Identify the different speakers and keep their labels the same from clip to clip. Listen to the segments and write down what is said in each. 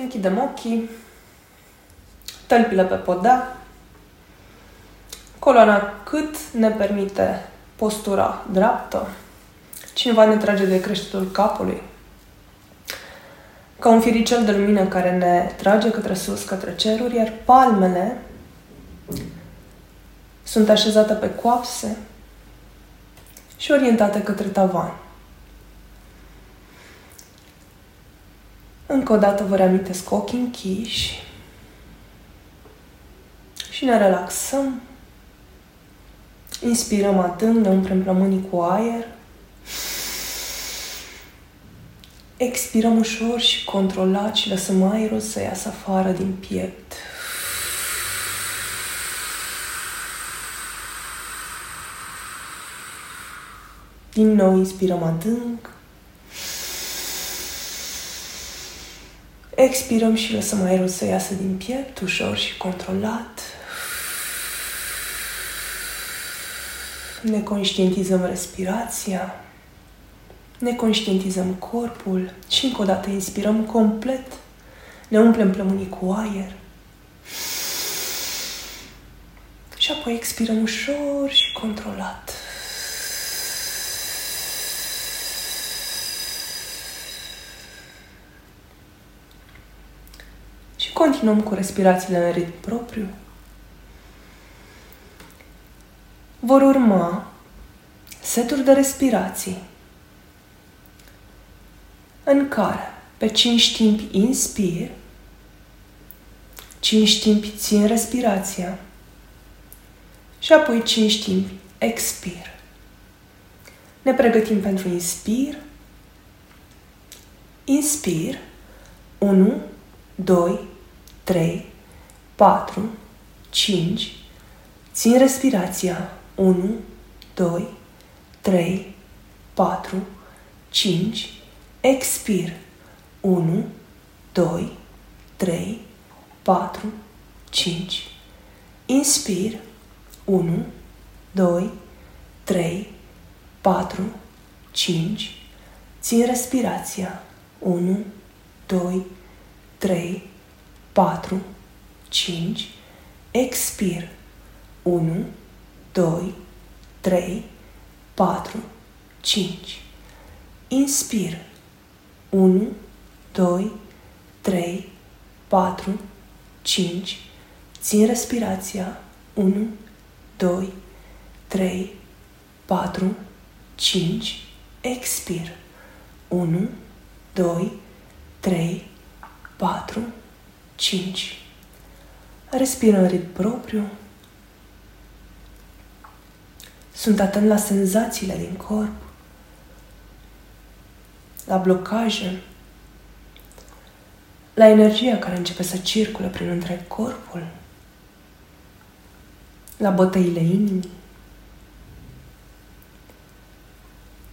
Speaker 1: Închidem ochii, tălpile pe podea, coloana cât ne permite postura dreaptă. Cineva ne trage de creștetul capului, ca un firicel de lumină care ne trage către sus, către ceruri, iar palmele sunt așezate pe coapse și orientate către tavan. Încă o dată vă reamintesc ochii închiși și ne relaxăm. Inspirăm adânc, ne umplem plămânii cu aer. Expirăm ușor și controlat și lăsăm aerul să iasă afară din piept. Din nou inspirăm adânc. Expirăm și lăsăm aerul să iasă din piept, ușor și controlat. Ne conștientizăm respirația, ne conștientizăm corpul și încă o dată inspirăm complet. Ne umplem plămânii cu aer. Și apoi expirăm ușor și controlat. Continuăm cu respirațiile în ritm propriu. Vor urma seturi de respirații în care pe 5 timpi inspir, 5 timpi țin respirația și apoi 5 timpi expir. Ne pregătim pentru inspir. Inspir. 1, 2, 3, 4, 5. Țin respirația. 1, 2, 3, 4, 5. Expir. 1, 2, 3, 4, 5. Inspir. 1, 2, 3, 4, 5. Țin respirația. 1, 2, 3, 4, 5, expir. 1, 2, 3, 4, 5. Inspir. 1, 2, 3, 4, 5. Țin respirația. 1, 2, 3, 4, 5. Expir. 1, 2, 3, 4, 5. Respiră în ritm propriu. Sunt atent la senzațiile din corp, la blocaje, la energia care începe să circule prin întreg corpul, la bătăile inimii.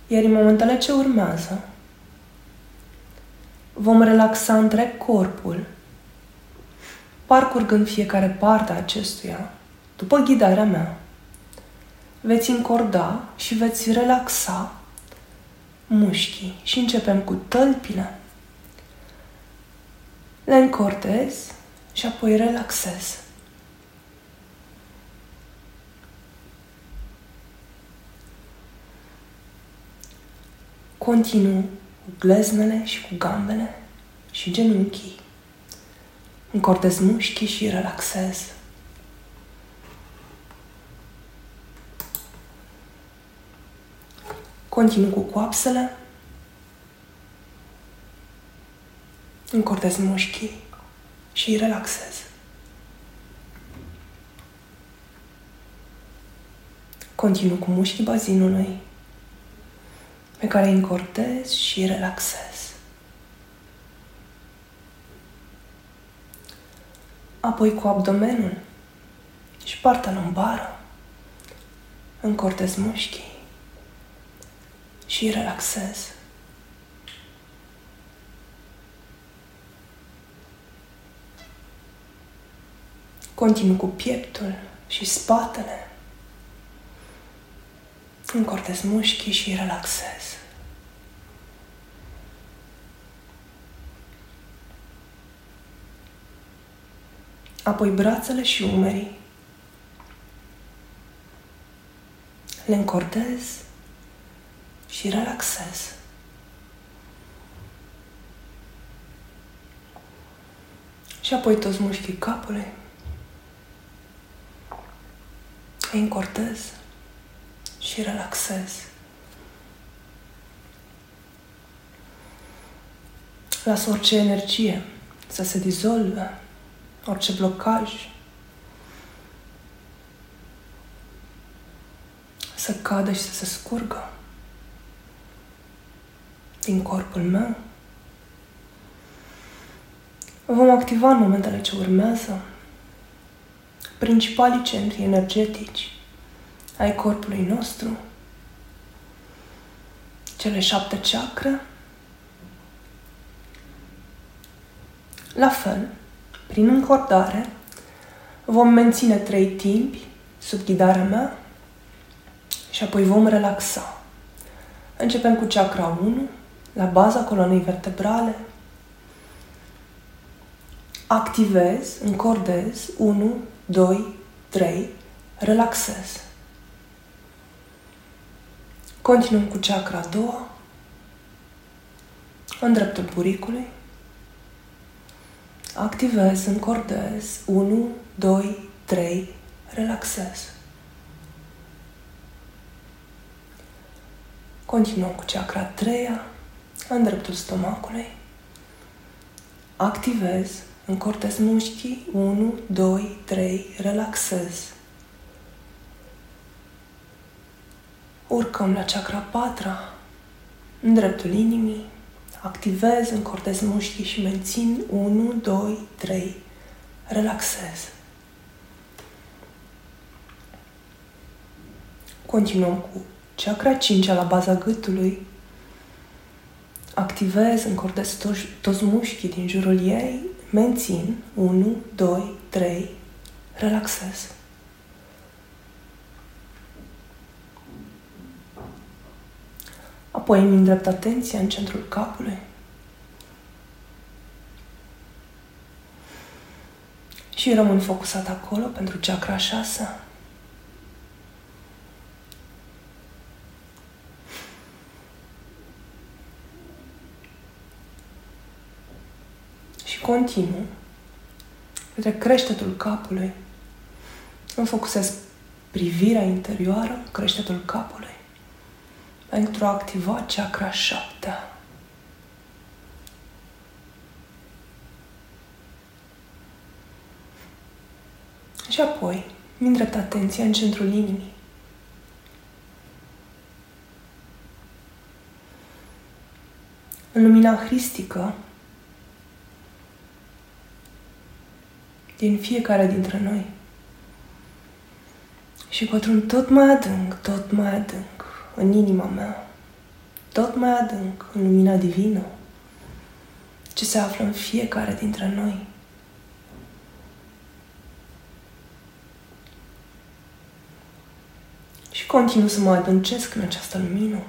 Speaker 1: Iar în momentele ce urmează, vom relaxa întreg corpul parcurgând fiecare parte a acestuia, după ghidarea mea, veți încorda și veți relaxa mușchii și începem cu tălpile. Le încordez și apoi relaxez. Continu cu gleznele și cu gambele și genunchii. Încordez mușchii și relaxez. Continu cu coapsele. Încordez mușchii și relaxez. Continu cu mușchii bazinului pe care îi încordez și relaxez. Apoi cu abdomenul și partea lombară. Încortez mușchii și relaxez. Continu cu pieptul și spatele. Încortez mușchii și relaxez. Apoi brațele și umerii. Le încordez și relaxez. Și apoi toți mușchii capului. Îi încortez și relaxez. Las orice energie să se dizolve, orice blocaj, să cadă și să se scurgă din corpul meu. Vom activa în momentele ce urmează principalii centri energetici ai corpului nostru, cele șapte chakre. La fel, prin încordare, vom menține trei timpi sub ghidarea mea și apoi vom relaxa. Începem cu chakra 1, la baza coloanei vertebrale. Activez, încordez, 1, 2, 3, relaxez. Continuăm cu chakra a doua, în dreptul buricului. Activez, încordez, 1, 2, 3, relaxez. Continuăm cu chakra a treia, în dreptul stomacului. Activez, încortez mușchii, 1, 2, 3, relaxez. Urcăm la chakra 4, în dreptul inimii. Activez, încortez mușchii și mențin 1, 2, 3, relaxez. Continuăm cu chakra 5 la baza gâtului, activez, încordez toți, toți mușchii din jurul ei, mențin 1, 2, 3, relaxez. Apoi îmi îndrept atenția în centrul capului. Și rămân focusat acolo pentru chakra 6. continuu către creștetul capului. Îmi focusez privirea interioară, creștetul capului, pentru a activa chakra 7. Și apoi mi îndrept atenția în centrul inimii. În lumina hristică din fiecare dintre noi. Și pătrund tot mai adânc, tot mai adânc în inima mea, tot mai adânc în lumina divină ce se află în fiecare dintre noi. Și continuu să mă adâncesc în această lumină.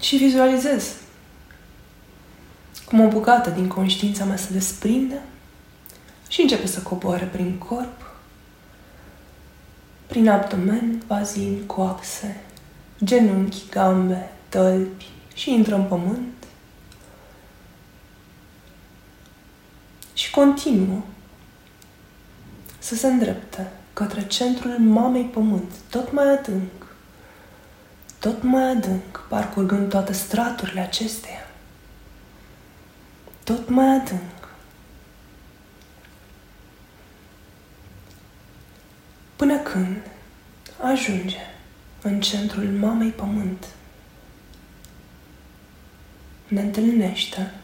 Speaker 1: Și vizualizez cum o bucată din conștiința mea se desprinde și începe să coboare prin corp, prin abdomen, bazin, coaxe, genunchi, gambe, tălpi și intră în pământ și continuă să se îndrepte către centrul mamei pământ, tot mai adânc, tot mai adânc, parcurgând toate straturile acesteia tot mai adânc. Până când ajunge în centrul mamei pământ, ne întâlnește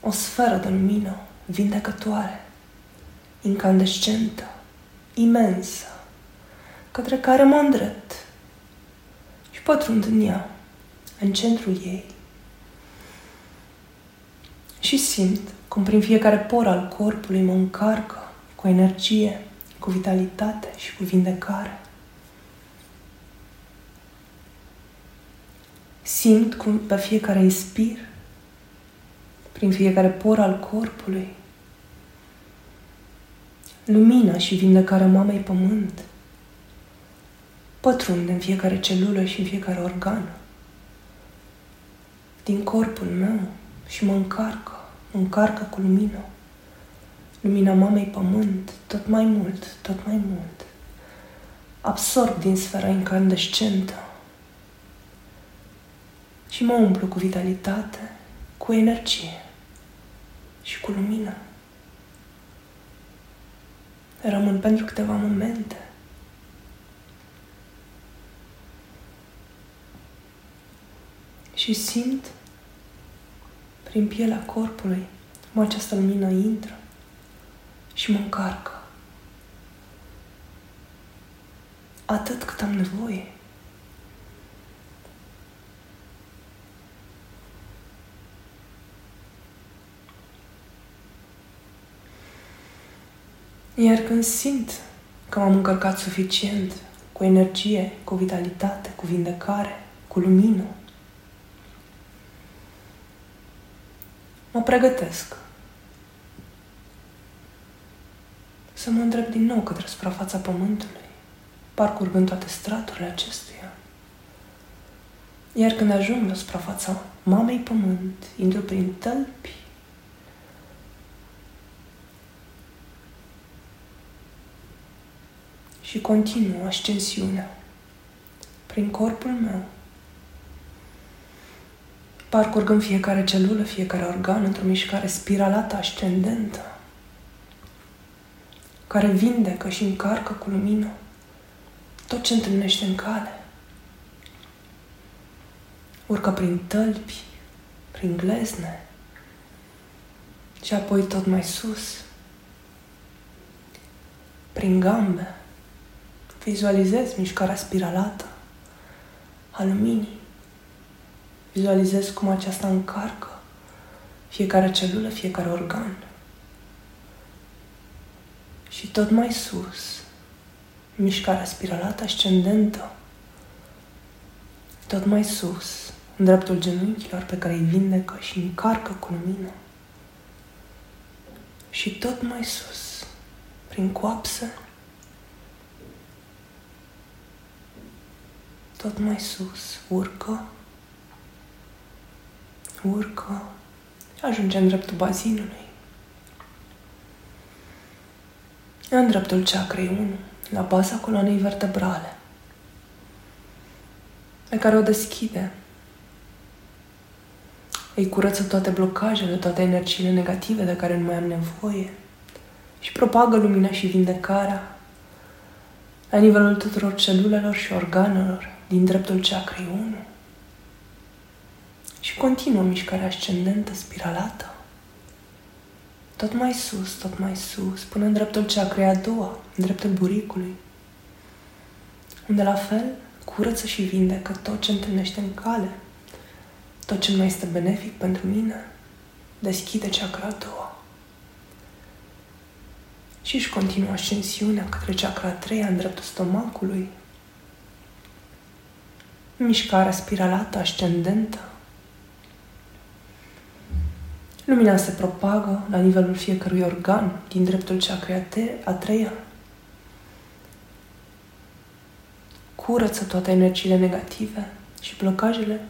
Speaker 1: o sferă de lumină vindecătoare, incandescentă, imensă, către care mă îndrept și pătrund în ea în centrul ei. Și simt cum prin fiecare por al corpului mă încarcă cu energie, cu vitalitate și cu vindecare. Simt cum pe fiecare inspir, prin fiecare por al corpului, lumina și vindecarea mamei pământ pătrunde în fiecare celulă și în fiecare organ din corpul meu și mă încarcă, mă încarcă cu lumină. Lumina mamei pământ, tot mai mult, tot mai mult. Absorb din sfera incandescentă și mă umplu cu vitalitate, cu energie și cu lumină. Rămân pentru câteva momente. Și simt prin pielea corpului cum această lumină intră și mă încarcă. Atât cât am nevoie. Iar când simt că m-am încărcat suficient, cu energie, cu vitalitate, cu vindecare, cu lumină, mă pregătesc. Să mă îndrept din nou către suprafața pământului, parcurgând toate straturile acestuia. Iar când ajung la suprafața mamei pământ, intru prin tălpi. Și continuu ascensiunea prin corpul meu, parcurgând fiecare celulă, fiecare organ într-o mișcare spiralată ascendentă, care vindecă și încarcă cu lumină tot ce întâlnește în cale. Urcă prin tălpi, prin glezne și apoi tot mai sus, prin gambe, Vizualizez mișcarea spiralată a luminii. Vizualizez cum aceasta încarcă fiecare celulă, fiecare organ. Și tot mai sus, mișcarea spiralată ascendentă, tot mai sus, în dreptul genunchilor pe care îi vindecă și încarcă cu lumină. Și tot mai sus, prin coapsă, tot mai sus, urcă, urcă și ajunge în dreptul bazinului. În dreptul chakrei 1, la baza coloanei vertebrale, pe care o deschide. Îi curăță toate blocajele, toate energiile negative de care nu mai am nevoie și propagă lumina și vindecarea la nivelul tuturor celulelor și organelor din dreptul chakrei 1 și continuă mișcarea ascendentă, spiralată, tot mai sus, tot mai sus, până în dreptul chakrei a doua, în dreptul buricului, unde la fel curăță și vindecă tot ce întâlnește în cale, tot ce nu mai este benefic pentru mine, deschide chakra a doua. Și își continuă ascensiunea către chakra a treia în dreptul stomacului, mișcarea spiralată, ascendentă. Lumina se propagă la nivelul fiecărui organ din dreptul chakrei a treia. Curăță toate energiile negative și blocajele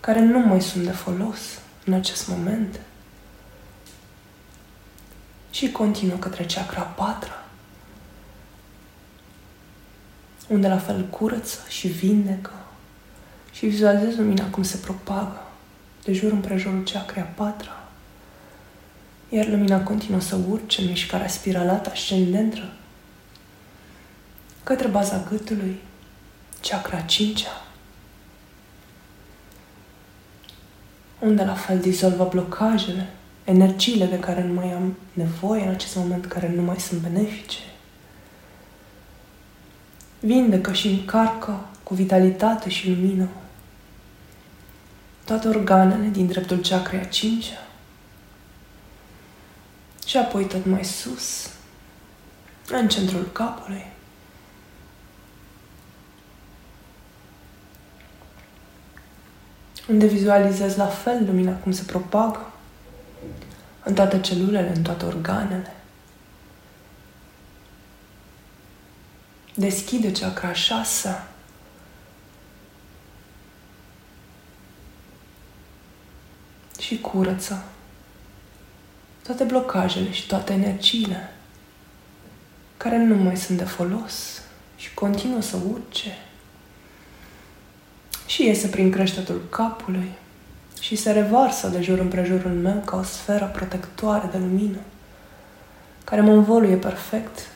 Speaker 1: care nu mai sunt de folos în acest moment. Și continuă către chakra a patra, unde la fel curăță și vindecă și vizualizez lumina cum se propagă de jur împrejurul ceacrei a patra, iar lumina continuă să urce în mișcarea spiralată ascendentă. Către baza gâtului, chakra cincea, unde la fel dizolvă blocajele, energiile de care nu mai am nevoie în acest moment, care nu mai sunt benefice. Vindecă și încarcă cu vitalitate și lumină toate organele din dreptul chakrei a cincea și apoi tot mai sus, în centrul capului. unde vizualizezi la fel lumina cum se propagă în toate celulele, în toate organele. Deschide chakra șasea. Și curăță toate blocajele și toate energiile care nu mai sunt de folos și continuă să urce și iese prin creștetul capului și se revarsă de jur împrejurul meu ca o sferă protectoare de lumină care mă învoluie perfect,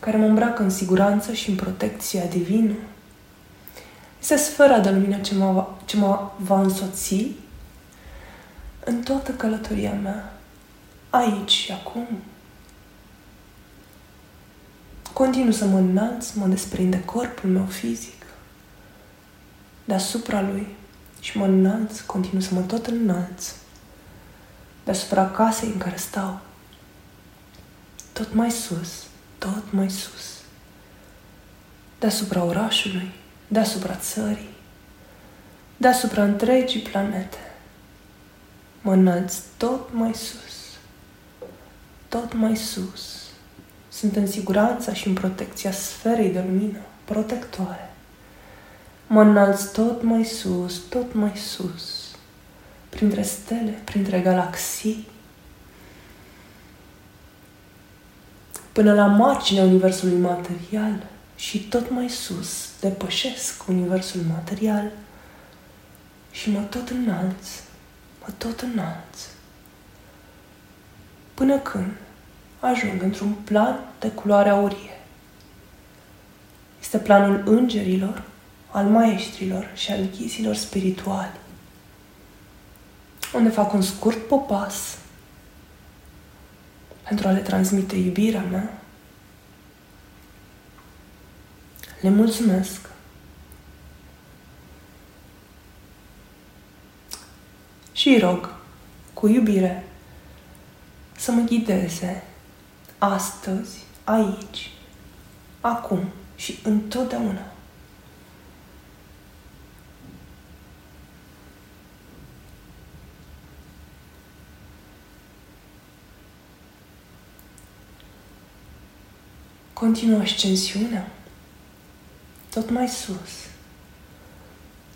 Speaker 1: care mă îmbracă în siguranță și în protecția divină. Este sfera de lumină ce mă va, ce mă va însoți în toată călătoria mea, aici și acum. Continu să mă înalț, mă desprinde corpul meu fizic deasupra lui și mă înalț, continu să mă tot înalț deasupra casei în care stau. Tot mai sus, tot mai sus. Deasupra orașului, deasupra țării, deasupra întregii planete. Mă înalț tot mai sus, tot mai sus. Sunt în siguranța și în protecția sferei de lumină protectoare. Mă înalț tot mai sus, tot mai sus, printre stele, printre galaxii, până la marginea universului material și tot mai sus depășesc universul material și mă tot înalț, mă tot înalț, până când ajung într-un plan de culoare aurie. Este planul îngerilor, al maestrilor și al ghizilor spirituali, unde fac un scurt popas pentru a le transmite iubirea mea. Le mulțumesc și rog cu iubire să mă ghideze astăzi, aici, acum și întotdeauna. Continuă ascensiunea tot mai sus,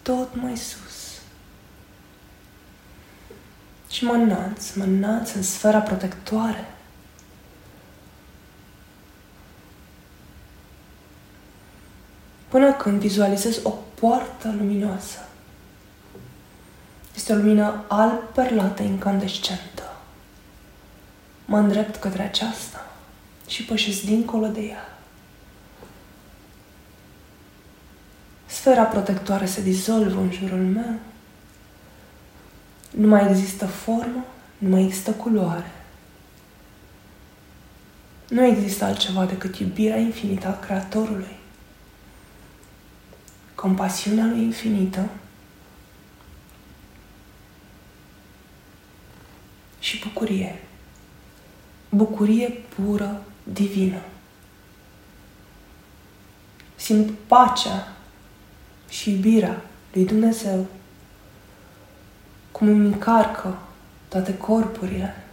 Speaker 1: tot mai sus. Și mă înalț, mă înalț în sfera protectoare până când vizualizez o poartă luminoasă. Este o lumină alb perlată incandescentă. Mă îndrept către aceasta și pășesc dincolo de ea. Sfera protectoare se dizolvă în jurul meu. Nu mai există formă, nu mai există culoare. Nu există altceva decât iubirea infinită a Creatorului compasiunea lui infinită și bucurie. Bucurie pură, divină. Simt pacea și iubirea lui Dumnezeu cum îmi încarcă toate corpurile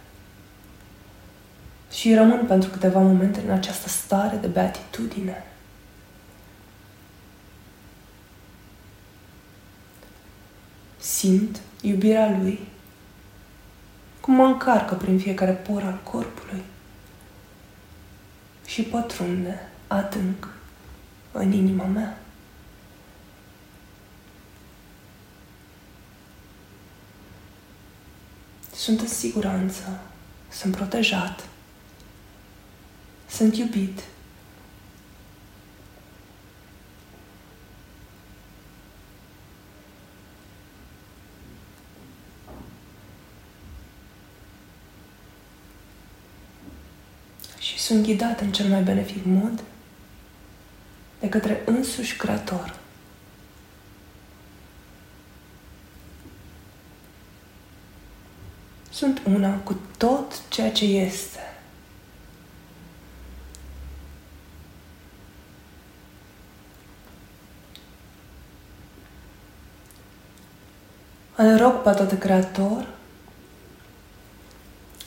Speaker 1: și rămân pentru câteva momente în această stare de beatitudine. Simt iubirea Lui, cum mă încarcă prin fiecare por al corpului și pătrunde adânc în inima mea. Sunt în siguranță, sunt protejat, sunt iubit. Sunt ghidate în cel mai benefic mod de către însuși Creator. sunt una cu tot ceea ce este. Îl rog pe tot Creator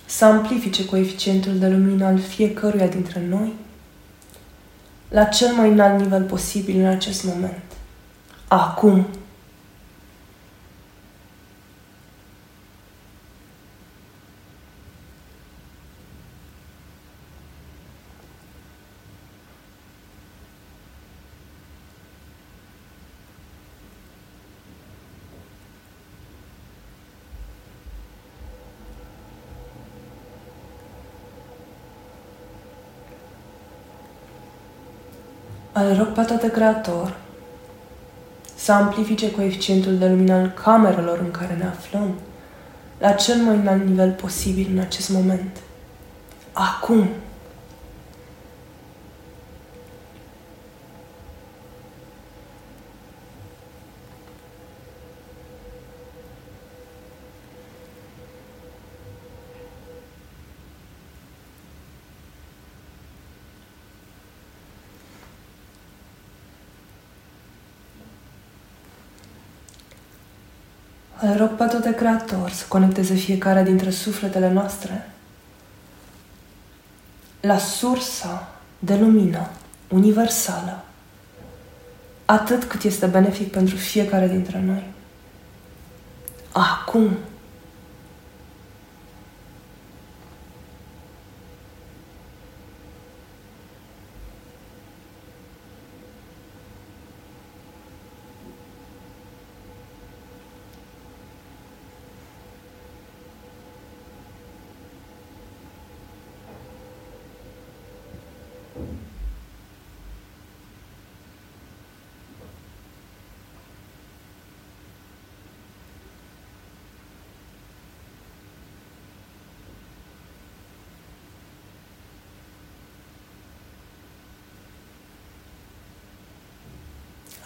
Speaker 1: să amplifice coeficientul de lumină al fiecăruia dintre noi la cel mai înalt nivel posibil în acest moment. Acum! Îl rog pe toate creator să amplifice coeficientul de lumină al camerelor în care ne aflăm la cel mai înalt nivel posibil în acest moment. Acum. Îl rog pe toate creator să conecteze fiecare dintre sufletele noastre la sursa de lumină universală, atât cât este benefic pentru fiecare dintre noi. Acum,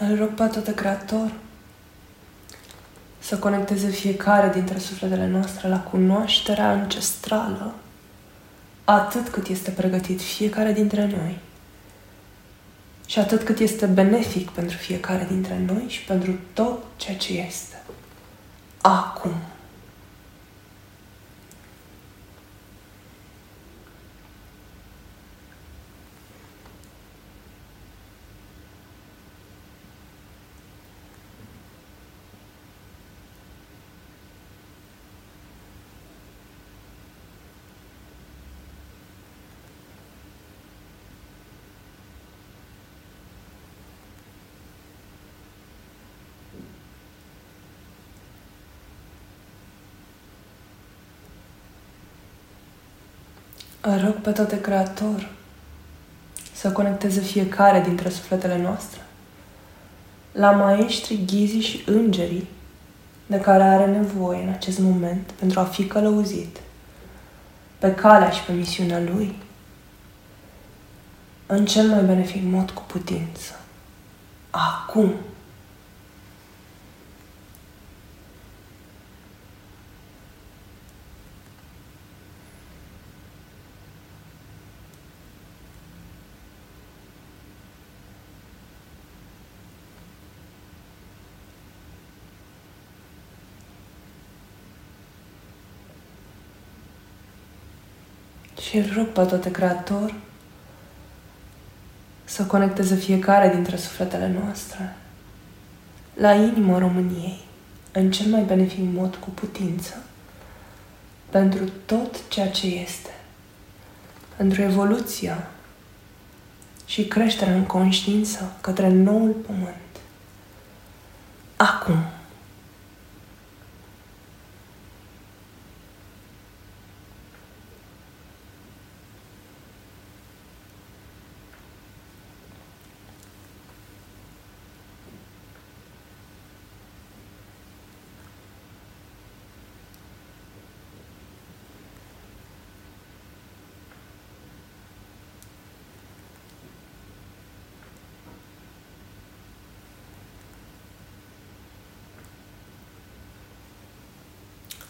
Speaker 1: Îl rog pe tot Creator să conecteze fiecare dintre sufletele noastre la cunoașterea ancestrală, atât cât este pregătit fiecare dintre noi și atât cât este benefic pentru fiecare dintre noi și pentru tot ceea ce este. Acum. Îl rog pe toate Creator să conecteze fiecare dintre sufletele noastre la maestrii, ghizii și îngerii de care are nevoie în acest moment pentru a fi călăuzit pe calea și pe misiunea lui în cel mai benefic mod cu putință. Acum. Și îl rog pe toate Creator să conecteze fiecare dintre sufletele noastre la inima României, în cel mai benefic mod cu putință, pentru tot ceea ce este, pentru evoluția și creșterea în conștiință către noul pământ. Acum.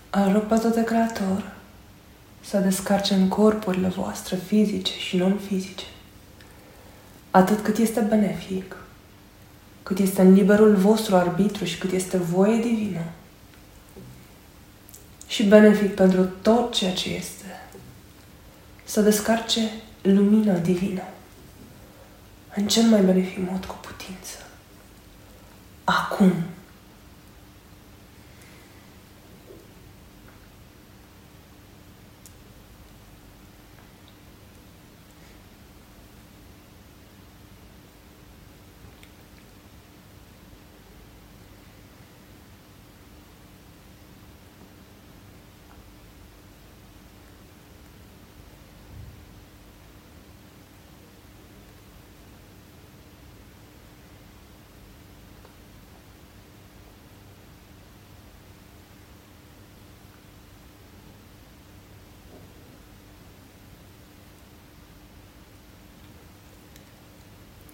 Speaker 1: Îl rog pe toate Creator să descarce în corpurile voastre fizice și non-fizice atât cât este benefic, cât este în liberul vostru arbitru și cât este voie divină, și benefic pentru tot ceea ce este. Să descarce lumina divină în cel mai benefic mod cu putință. Acum.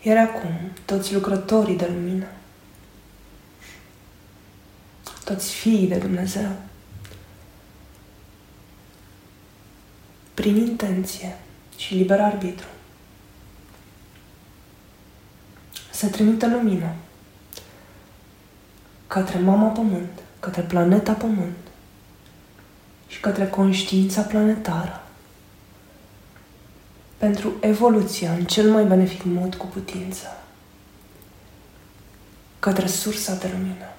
Speaker 1: Iar acum, toți lucrătorii de lumină, toți fiii de Dumnezeu, prin intenție și liber arbitru, să trimită lumină către Mama Pământ, către planeta Pământ și către conștiința planetară pentru evoluția în cel mai benefic mod cu putință, către sursa de lumină.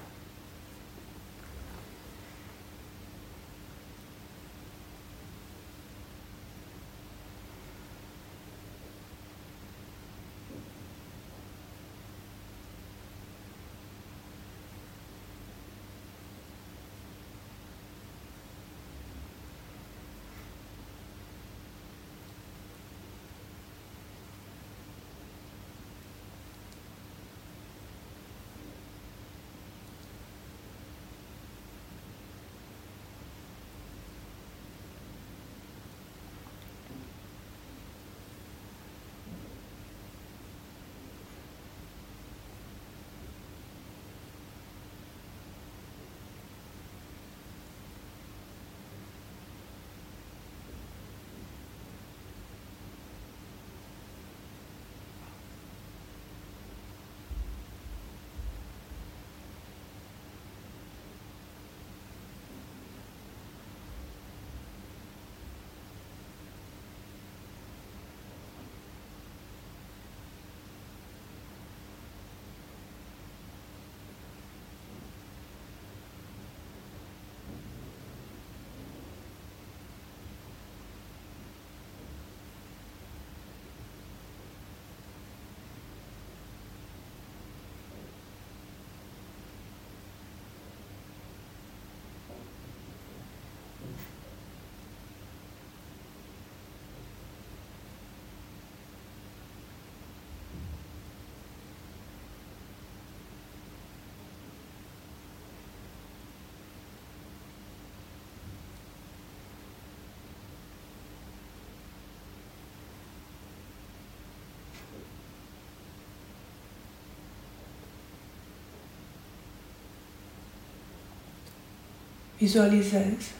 Speaker 1: Vizualizez.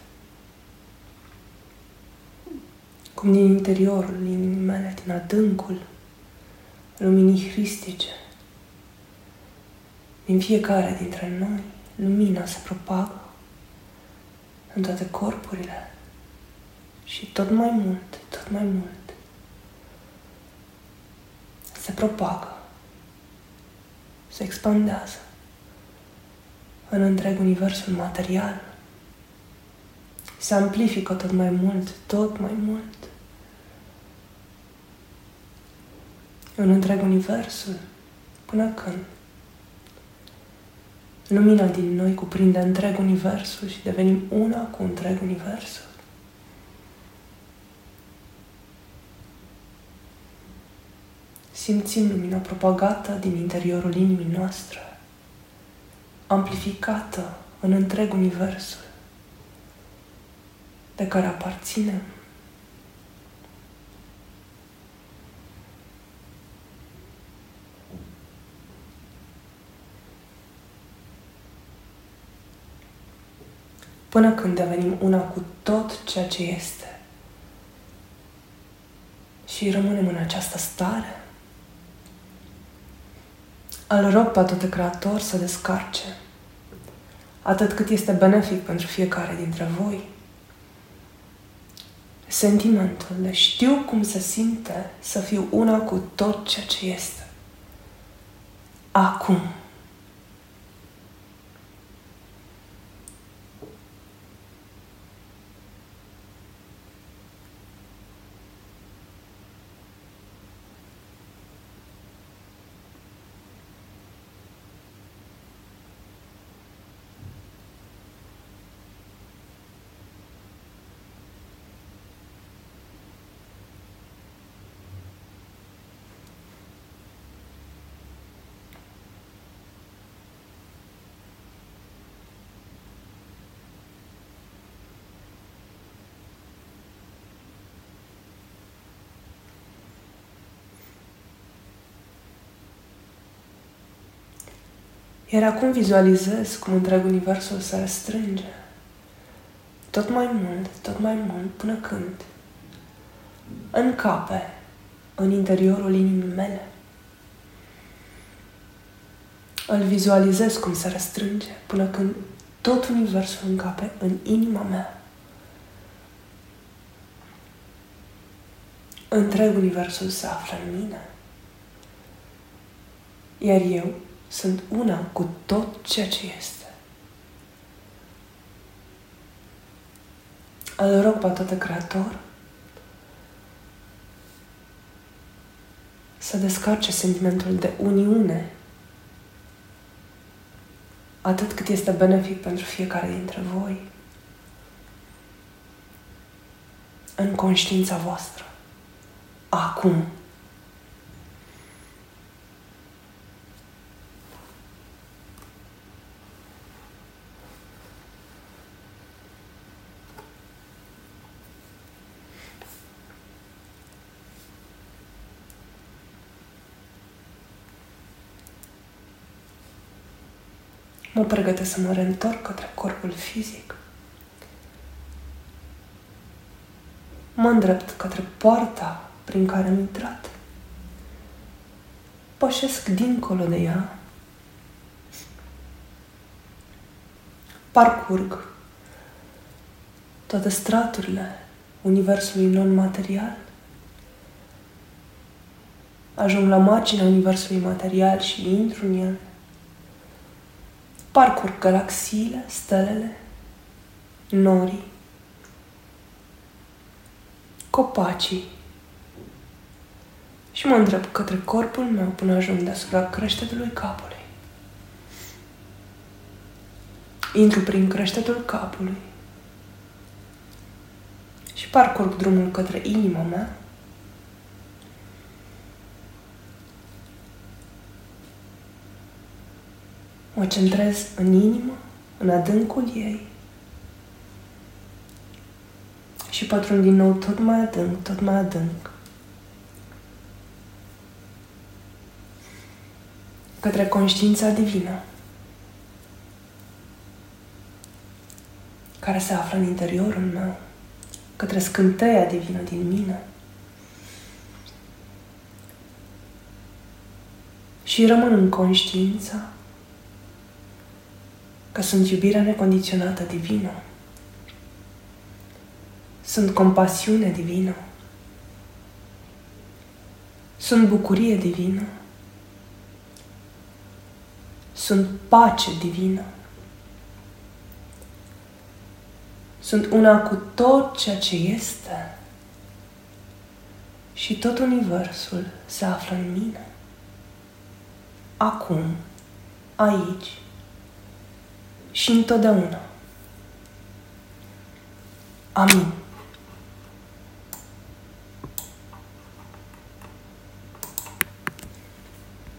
Speaker 1: Cum din interiorul inimii mele, din adâncul luminii hristice, din fiecare dintre noi, lumina se propagă în toate corpurile și tot mai mult, tot mai mult se propagă, se expandează în întreg universul material se amplifică tot mai mult, tot mai mult. În întreg universul, până când lumina din noi cuprinde întreg universul și devenim una cu întreg universul. Simțim lumina propagată din interiorul inimii noastre, amplificată în întreg universul de care aparținem. Până când devenim una cu tot ceea ce este și rămânem în această stare, îl rog pe tot Creator să descarce atât cât este benefic pentru fiecare dintre voi. Sentimentul de știu cum se simte să fiu una cu tot ceea ce este. Acum. Iar acum vizualizez cum întreg universul se restrânge. Tot mai mult, tot mai mult, până când încape în interiorul inimii mele. Îl vizualizez cum se restrânge până când tot universul încape în inima mea. Întreg universul se află în mine. Iar eu sunt una cu tot ceea ce este. Îl rog pe toată Creator să descarce sentimentul de uniune atât cât este benefic pentru fiecare dintre voi în conștiința voastră. Acum. Mă pregătesc să mă reîntorc către corpul fizic. Mă îndrept către poarta prin care am intrat. Pășesc dincolo de ea. Parcurg toate straturile universului non-material. Ajung la marginea universului material și intru în el parcurg galaxiile, stelele, norii, copacii și mă îndrept către corpul meu până ajung deasupra creștetului capului. Intru prin creștetul capului și parcurg drumul către inima mea Mă centrez în inimă, în adâncul ei și pătrund din nou tot mai adânc, tot mai adânc. Către conștiința divină care se află în interiorul meu, către scânteia divină din mine. Și rămân în conștiința că sunt iubirea necondiționată divină. Sunt compasiune divină. Sunt bucurie divină. Sunt pace divină. Sunt una cu tot ceea ce este. Și tot universul se află în mine. Acum, aici, și întotdeauna. Amin.